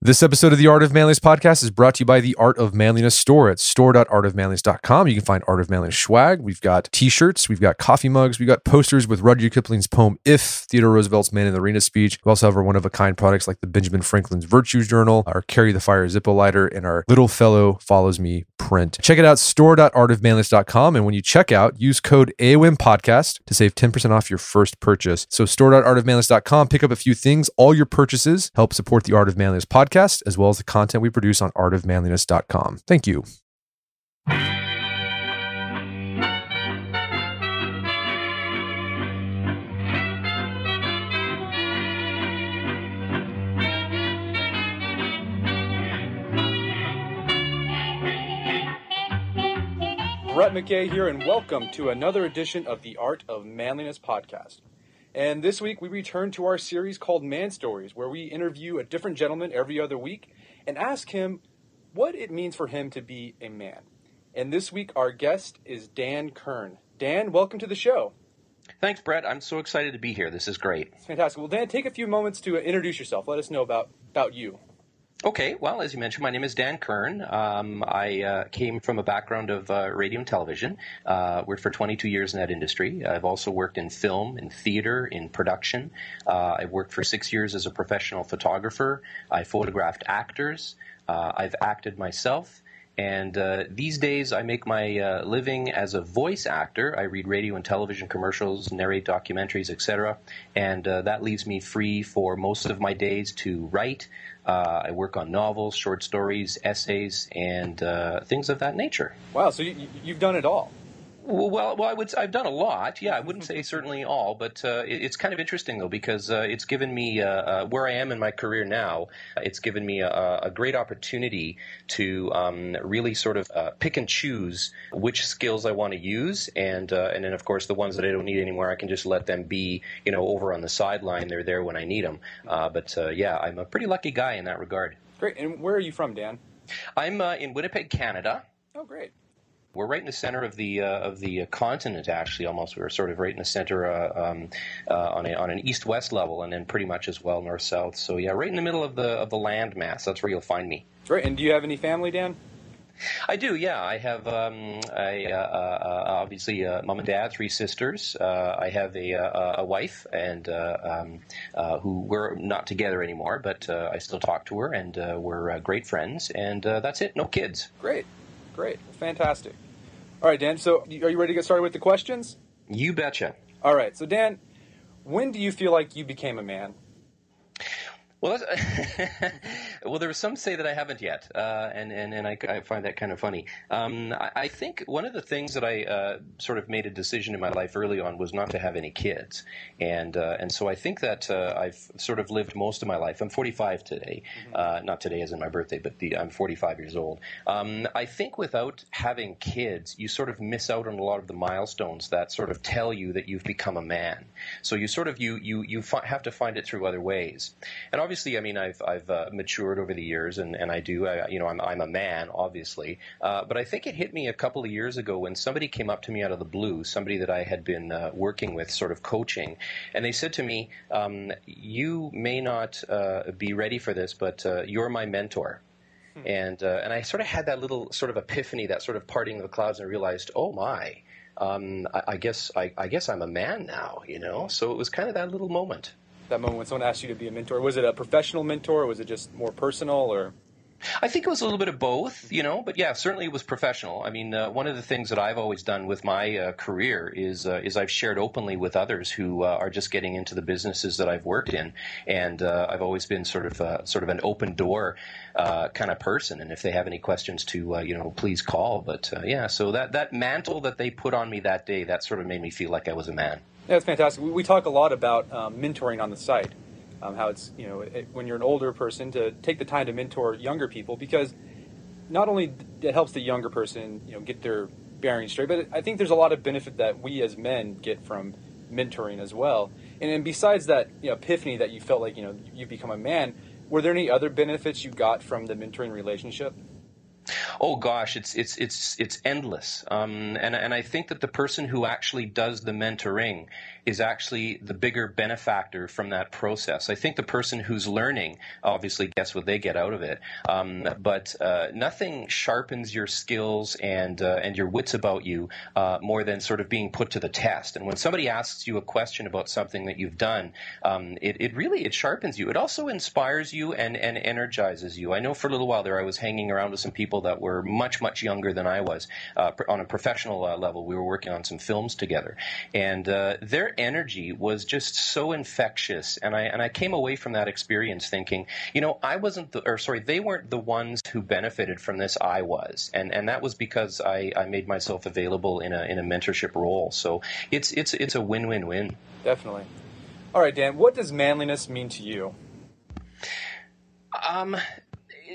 This episode of the Art of Manliness podcast is brought to you by the Art of Manliness store at store.artofmanliness.com. You can find Art of Manliness swag. We've got t-shirts, we've got coffee mugs, we've got posters with Rudyard Kipling's poem If, Theodore Roosevelt's Man in the Arena speech. We also have our one-of-a-kind products like the Benjamin Franklin's Virtues Journal, our Carry the Fire Zippo lighter, and our Little Fellow Follows Me print. Check it out, store.artofmanliness.com. And when you check out, use code AOM podcast to save 10% off your first purchase. So store.artofmanliness.com, pick up a few things. All your purchases help support the Art of Manliness podcast podcast, as well as the content we produce on artofmanliness.com. Thank you. Brett McKay here, and welcome to another edition of the Art of Manliness podcast. And this week we return to our series called Man Stories, where we interview a different gentleman every other week and ask him what it means for him to be a man. And this week our guest is Dan Kern. Dan, welcome to the show. Thanks, Brett. I'm so excited to be here. This is great. It's fantastic. Well, Dan, take a few moments to introduce yourself. Let us know about, about you. Okay, well, as you mentioned, my name is Dan Kern. Um, I uh, came from a background of uh, radio and television. Uh, worked for 22 years in that industry. I've also worked in film, in theater, in production. Uh, I've worked for six years as a professional photographer. I photographed actors. Uh, I've acted myself. And uh, these days, I make my uh, living as a voice actor. I read radio and television commercials, narrate documentaries, etc. And uh, that leaves me free for most of my days to write, uh, I work on novels, short stories, essays, and uh, things of that nature. Wow, so you, you've done it all. Well, well, I would. I've done a lot. Yeah, I wouldn't say certainly all, but uh, it, it's kind of interesting though because uh, it's given me uh, uh where I am in my career now. It's given me a, a great opportunity to um, really sort of uh, pick and choose which skills I want to use, and uh, and then of course the ones that I don't need anymore, I can just let them be, you know, over on the sideline. They're there when I need them. but yeah, I'm a pretty lucky guy in that regard. Great. And where are you from, Dan? I'm in Winnipeg, Canada. Oh, great. We're right in the center of the uh, of the continent. Actually, almost we're sort of right in the center uh, um, uh, on a, on an east west level, and then pretty much as well north south. So yeah, right in the middle of the of the land mass. That's where you'll find me. Great. And do you have any family, Dan? I do, yeah. I have um, I, uh, uh, obviously uh, mom and dad, three sisters. Uh, I have a, uh, a wife, and uh, um, who we're not together anymore, but I still talk to her, and we're great friends. And that's it. No kids. Great, great, fantastic. All right, Dan. So, are you ready to get started with the questions? You betcha. All right. So, Dan, when do you feel like you became a man? Well, well, there are some say that I haven't yet, uh, and and and I, I, find that kind of funny. Um, I, I, think one of the things that I uh, sort of made a decision in my life early on was not to have any kids, and uh, and so I think that uh, I've sort of lived most of my life. I'm 45 today, mm-hmm. Uh, not today as in my birthday, but the, I'm 45 years old. Um, I think without having kids, you sort of miss out on a lot of the milestones that sort of tell you that you've become a man. So you sort of you you you fi- have to find it through other ways, and obviously, I mean, I've I've uh, matured over the years, and, and I do, I, you know, I'm I'm a man, obviously. Uh, but I think it hit me a couple of years ago when somebody came up to me out of the blue, somebody that I had been uh, working with, sort of coaching, and they said to me, um, "You may not uh, be ready for this, but uh, you're my mentor." Hmm. And uh, and I sort of had that little sort of epiphany, that sort of parting of the clouds, and I realized, oh my, um, I, I, guess I, I, guess I'm a man now, you know. So it was kind of that little moment that moment when someone asked you to be a mentor? Was it a professional mentor, or was it just more personal, or? I think it was a little bit of both, you know, but yeah, certainly it was professional. I mean, uh, one of the things that I've always done with my uh, career is uh, is I've shared openly with others who uh, are just getting into the businesses that I've worked in, and uh, I've always been sort of uh, sort of an open door kind of person. And if they have any questions, to you know, please call. But yeah, so that that mantle that they put on me that day, that sort of made me feel like I was a man. That's fantastic. We, we talk a lot about um, mentoring on the site um, how it's you know it, when you're an older person to take the time to mentor younger people because not only it helps the younger person you know get their bearings straight, but I think there's a lot of benefit that we as men get from mentoring as well. And, and besides that you know, epiphany that you felt like you know you've become a man, were there any other benefits you got from the mentoring relationship? Oh gosh, it's it's it's it's endless. Um, and and I think that the person who actually does the mentoring is actually the bigger benefactor from that process. I think the person who's learning obviously gets what they get out of it, um, but uh, nothing sharpens your skills and uh, and your wits about you uh, more than sort of being put to the test. And when somebody asks you a question about something that you've done, um, it, it really it sharpens you. It also inspires you and and energizes you. I know for a little while there I was hanging around with some people that were much much younger than I was uh, on a professional uh, level. We were working on some films together, and uh, their energy was just so infectious. And I and I came away from that experience thinking, you know, I wasn't the, or sorry, they weren't the ones who benefited from this. I was, and and that was because I, I made myself available in a in a mentorship role. So it's it's it's a win win win. Definitely. All right, Dan. What does manliness mean to you? Um,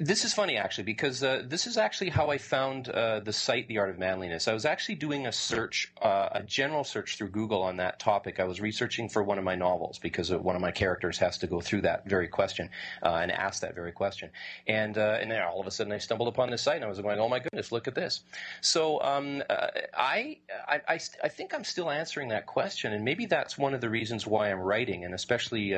this is funny actually because uh, this is actually how I found uh, the site The Art of Manliness. I was actually doing a search, uh, a general search through Google on that topic. I was researching for one of my novels because one of my characters has to go through that very question uh, and ask that very question. And uh, and then all of a sudden I stumbled upon this site and I was going, oh my goodness, look at this. So um, uh, I, I, I, I, think I'm still answering that question, and maybe that's one of the reasons why I'm writing, and especially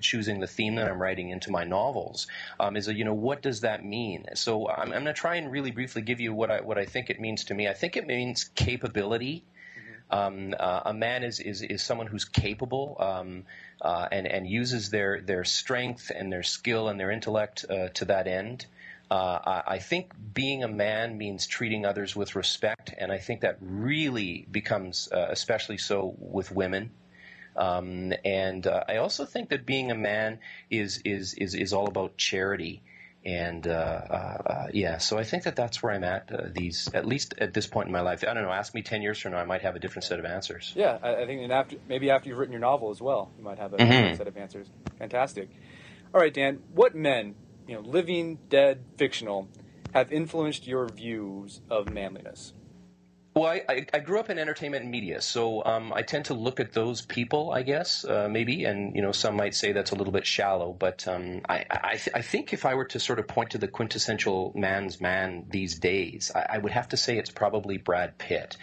choosing the theme that I'm writing into my novels, um, is that you know what does that mean? So I'm, I'm going to try and really briefly give you what I what I think it means to me. I think it means capability. Mm-hmm. Um, uh, a man is, is is someone who's capable um, uh, and and uses their their strength and their skill and their intellect uh, to that end. Uh, I think being a man means treating others with respect, and I think that really becomes uh, especially so with women. Um, and uh, I also think that being a man is is is, is all about charity and uh, uh, uh, yeah, so I think that that's where I'm at. Uh, these, at least at this point in my life. I don't know. Ask me ten years from now, I might have a different set of answers. Yeah, I, I think, and after maybe after you've written your novel as well, you might have a mm-hmm. different set of answers. Fantastic. All right, Dan. What men, you know, living, dead, fictional, have influenced your views of manliness? Well, I, I, grew up in entertainment and media, so um, I tend to look at those people, I guess, uh, maybe, and you know, some might say that's a little bit shallow, but um, I, I, th- I, think if I were to sort of point to the quintessential man's man these days, I, I would have to say it's probably Brad Pitt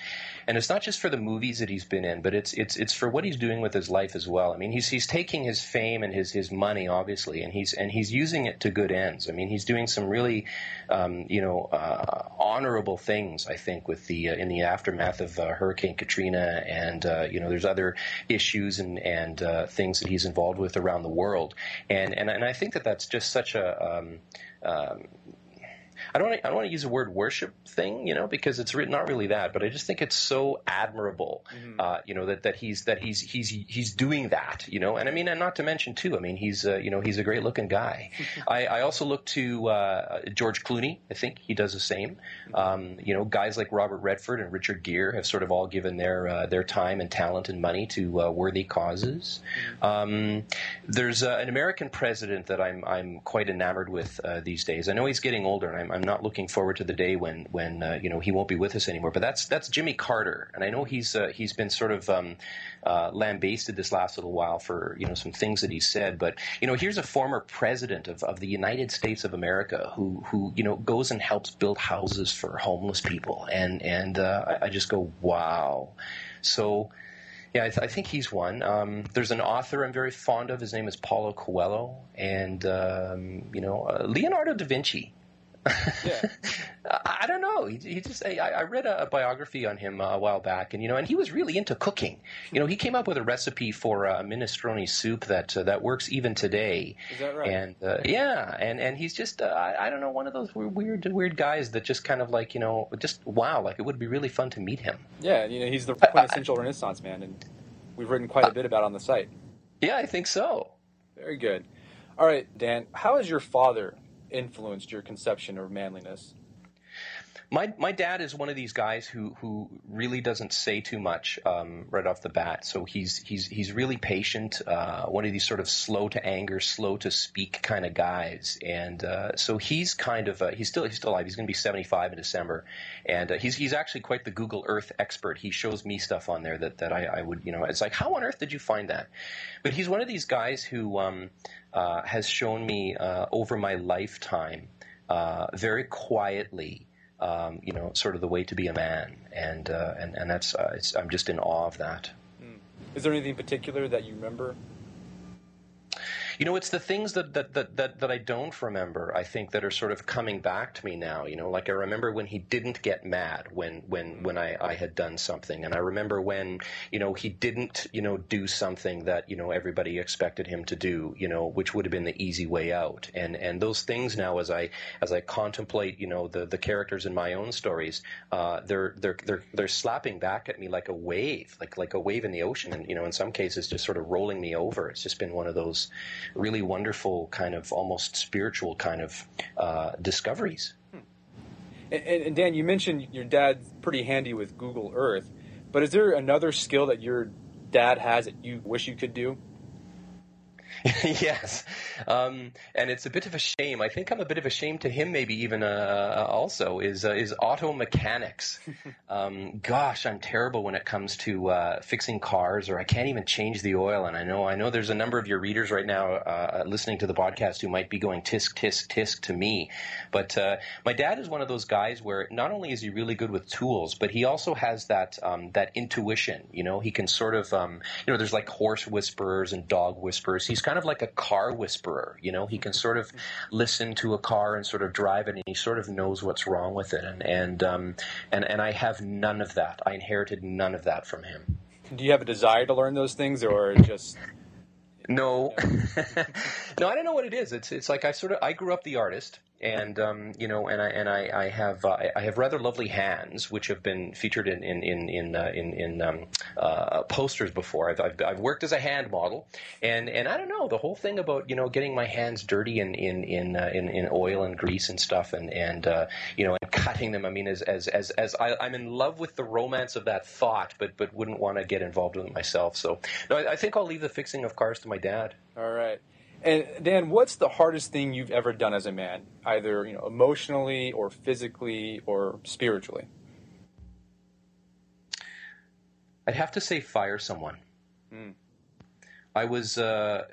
and it's not just for the movies that he's been in, but it's it's it's for what he's doing with his life as well. I mean, he's he's taking his fame and his his money, obviously, and he's and he's using it to good ends. I mean, he's doing some really, um, you know, uh, honorable things. I think with the uh, in the aftermath of uh, Hurricane Katrina, and uh, you know, there's other issues and and uh, things that he's involved with around the world, and and and I think that that's just such a um, um, I don't I don't want to use the word worship thing, you know, because it's re- not really that, but I just think it's so admirable, mm-hmm. uh, you know, that, that he's that he's he's he's doing that, you know, and I mean, and not to mention too, I mean, he's uh, you know he's a great looking guy. I, I also look to uh, George Clooney. I think he does the same. Mm-hmm. Um, you know, guys like Robert Redford and Richard Gere have sort of all given their uh, their time and talent and money to uh, worthy causes. Mm-hmm. Um, there's uh, an American president that I'm I'm quite enamored with these days. I know he's getting older, and I'm, I'm not looking forward to the day when when uh, you know he won't be with us anymore. But that's that's Jimmy Carter, and I know he's uh, he's been sort of um, uh, lambasted this last little while for you know some things that he said. But you know, here's a former president of, of the United States of America who who you know goes and helps build houses for homeless people, and and uh, I, I just go wow. So. Yeah, I, th- I, think he's one. Um, there's an author I'm very fond of. His name is Paulo Coelho, and um, you know uh, Leonardo da Vinci Yeah. I don't know. He, he just I, I read a, biography on him a while back, and you know, and he was really into cooking. You know, he came up with a recipe for a minestrone soup that uh, that works even today. Is that right? And uh, yeah, and and he's just uh, I, I don't know one of those weird weird guys that just kind of like you know just wow, like it would be really fun to meet him. Yeah, you know, he's the quintessential Renaissance man, and we've written quite a bit about on the site. Yeah, I think so. Very good. All right, Dan, how has your father influenced your conception of manliness? My my dad is one of these guys who who really doesn't say too much um, right off the bat. So he's he's he's really patient. Uh, one of these sort of slow to anger, slow to speak kind of guys. And uh, so he's kind of uh, he's still he's still alive. He's going to be 75 in December, and uh, he's he's actually quite the Google Earth expert. He shows me stuff on there that that I, I would you know it's like how on earth did you find that? But he's one of these guys who um, uh, has shown me uh, over my lifetime very quietly um, you know, sort of the way to be a man, and uh, and and that's uh, I'm just in awe of that. Hmm. Is there anything particular that you remember you know, it's the things that, that, that, that, that I don't remember, I think, that are sort of coming back to me now. You know, like I remember when he didn't get mad when, when, when I, I had done something. And I remember when, you know, he didn't, you know, do something that, you know, everybody expected him to do, you know, which would have been the easy way out. And, and those things now, as I, as I contemplate, you know, the, the characters in my own stories, uh, they're, they're, they're, they're slapping back at me like a wave, like, like a wave in the ocean. And, you know, in some cases, just sort of rolling me over. It's just been one of those, really wonderful kind of almost spiritual kind of uh, discoveries. Hmm. And, and, Dan, you mentioned your dad's pretty handy with Google Earth, but is there another skill that your dad has that you wish you could do? yes, um, and it's a bit of a shame. I think I'm a bit of a shame to him, maybe even uh, also is uh, is auto mechanics. um, gosh, I'm terrible when it comes to uh, fixing cars, or I can't even change the oil. And I know I know there's a number of your readers right now uh, listening to the podcast who might be going tisk tisk tisk to me. But uh, my dad is one of those guys where not only is he really good with tools, but he also has that um, that intuition. You know, he can sort of um, you know, there's like horse whisperers and dog whisperers. He's kind of like a car whisperer. You know, he can sort of listen to a car and sort of drive it, and he sort of knows what's wrong with it. And and um, and and I have none of that. I inherited none of that from him. Do you have a desire to learn those things, or just no, no, I don't know what it is. It's it's like I sort of I grew up the artist, and um, you know, and I and I, I have uh, I have rather lovely hands, which have been featured in in in in uh, in, in um, uh, posters before. I've, I've, I've worked as a hand model, and and I don't know the whole thing about you know getting my hands dirty in in in uh, in, in, oil and grease and stuff, and and uh, you know and cutting them. I mean, as as as as I, I'm in love with the romance of that thought, but but wouldn't want to get involved with it myself. So no, I, I think I'll leave the fixing of cars to my dad. All right. And Dan, what's the hardest thing you've ever done as a man, either you know emotionally or physically or spiritually? I'd have to say fire someone. Mm. I was uh,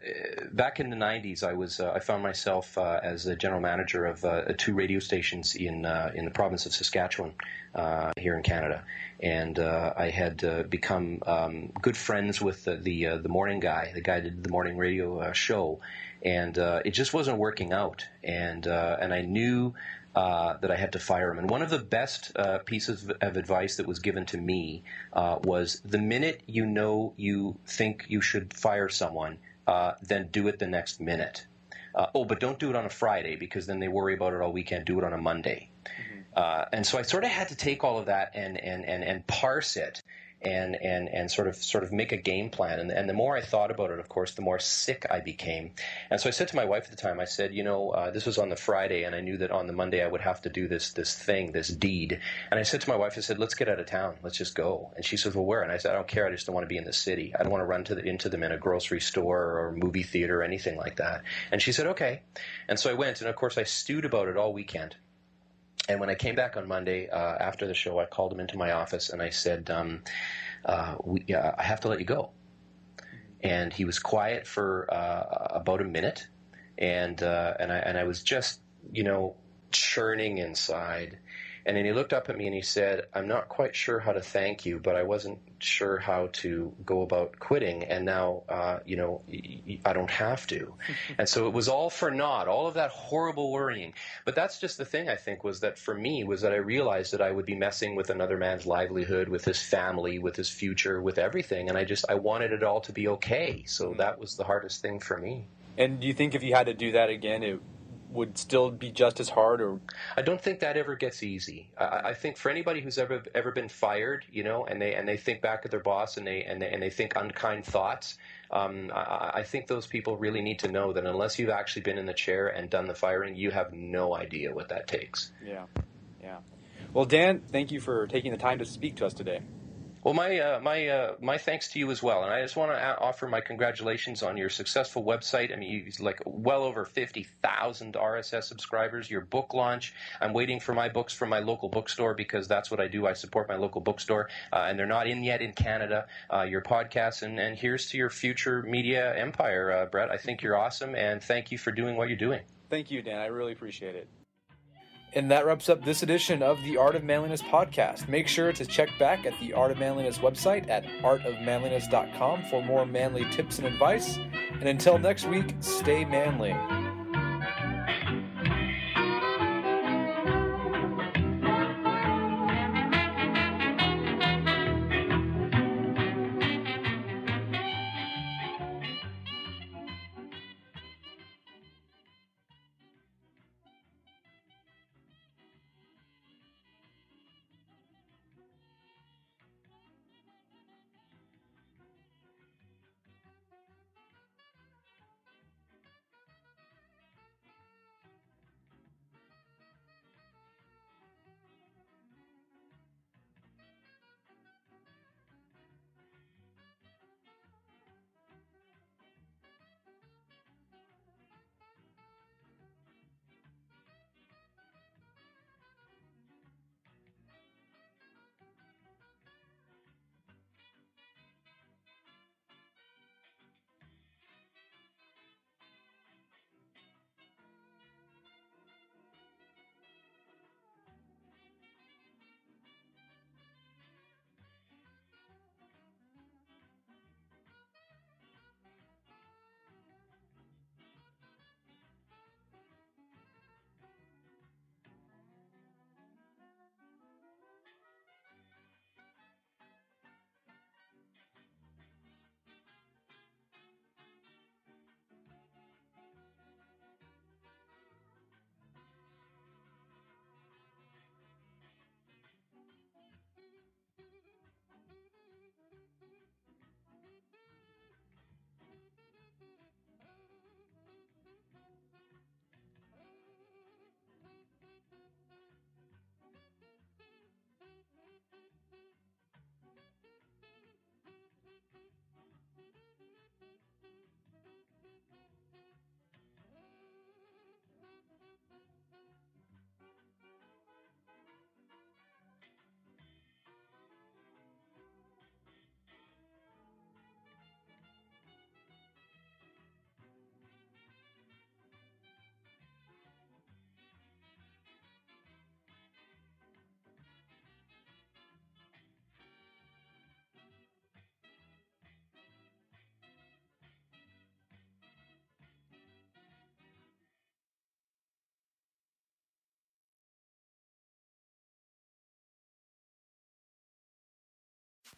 back in the '90s. I was uh, I found myself uh, as a general manager of uh, two radio stations in uh, in the province of Saskatchewan uh, here in Canada, and I had become um, good friends with the the, the, morning guy, the guy that did the morning radio show, and it just wasn't working out. And and I knew uh, that I had to fire him. And one of the best uh, pieces of advice that was given to me uh, was the minute you know you think you should fire someone, uh, then do it the next minute. Uh, oh, but don't do it on a Friday because then they worry about it all weekend. Do it on a Monday. Mm-hmm. and so I sort of had to take all of that and, and, and, and parse it and and and sort of sort of make a game plan. And, and the more I thought about it, of course, the more sick I became. And so I said to my wife at the time, I said, you know, uh, this was on the Friday, and I knew that on the Monday I would have to do this this thing, this deed. And I said to my wife, I said, let's get out of town, let's just go. And she said, well, where? And I said, I don't care, I just don't want to be in the city. I don't want to run to the, into them in a grocery store or movie theater or anything like that. And she said, okay. And so I went, and of course I stewed about it all weekend. And when I came back on Monday uh, after the show, I called him into my office and I said, um, uh, we, uh, "I have to let you go." And he was quiet for uh, about a minute, and uh, and I and I was just you know churning inside. And then he looked up at me and he said, I'm not quite sure how to thank you, but I wasn't sure how to go about quitting. And now, uh, you know, I don't have to. and so it was all for naught, all of that horrible worrying. But that's just the thing, I think, was that for me, was that I realized that I would be messing with another man's livelihood, with his family, with his future, with everything. And I just, I wanted it all to be okay. So that was the hardest thing for me. And do you think if you had to do that again, it would still be just as hard or I don't think that ever gets easy. I, I, think for anybody who's ever ever been fired, you know, and they and they think back at their boss and they and they, and they think unkind thoughts, um, I, I, think those people really need to know that unless you've actually been in the chair and done the firing, you have no idea what that takes. Yeah, yeah. Well, Dan, thank you for taking the time to speak to us today. Well, my uh, my uh, my thanks to you as well, and I just want to offer my congratulations on your successful website. I mean, you've like well over fifty thousand RSS subscribers. Your book launch. I'm waiting for my books from my local bookstore because that's what I do. I support my local bookstore, uh, and they're not in yet in Canada. Uh, your podcast, and and here's to your future media empire, uh, Brett. I think you're awesome, and thank you for doing what you're doing. Thank you, Dan. I really appreciate it. And that wraps up this edition of the Art of Manliness podcast. Make sure to check back at the Art of Manliness website at artofmanliness.com for more manly tips and advice. And until next week, stay manly.